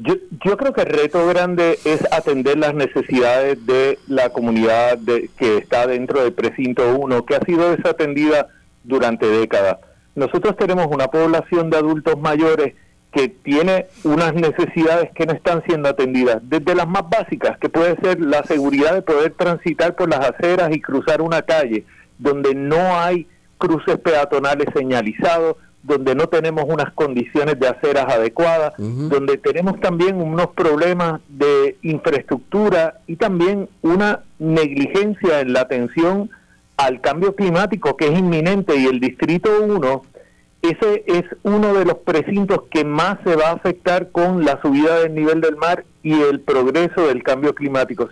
Yo, yo creo que el reto grande es atender las necesidades de la comunidad de, que está dentro del precinto 1, que ha sido desatendida durante décadas. Nosotros tenemos una población de adultos mayores que tiene unas necesidades que no están siendo atendidas, desde las más básicas, que puede ser la seguridad de poder transitar por las aceras y cruzar una calle, donde no hay cruces peatonales señalizados, donde no tenemos unas condiciones de aceras adecuadas, donde tenemos también unos problemas de infraestructura y también una negligencia en la atención al cambio climático que es inminente y el Distrito 1, ese es uno de los precintos que más se va a afectar con la subida del nivel del mar y el progreso del cambio climático.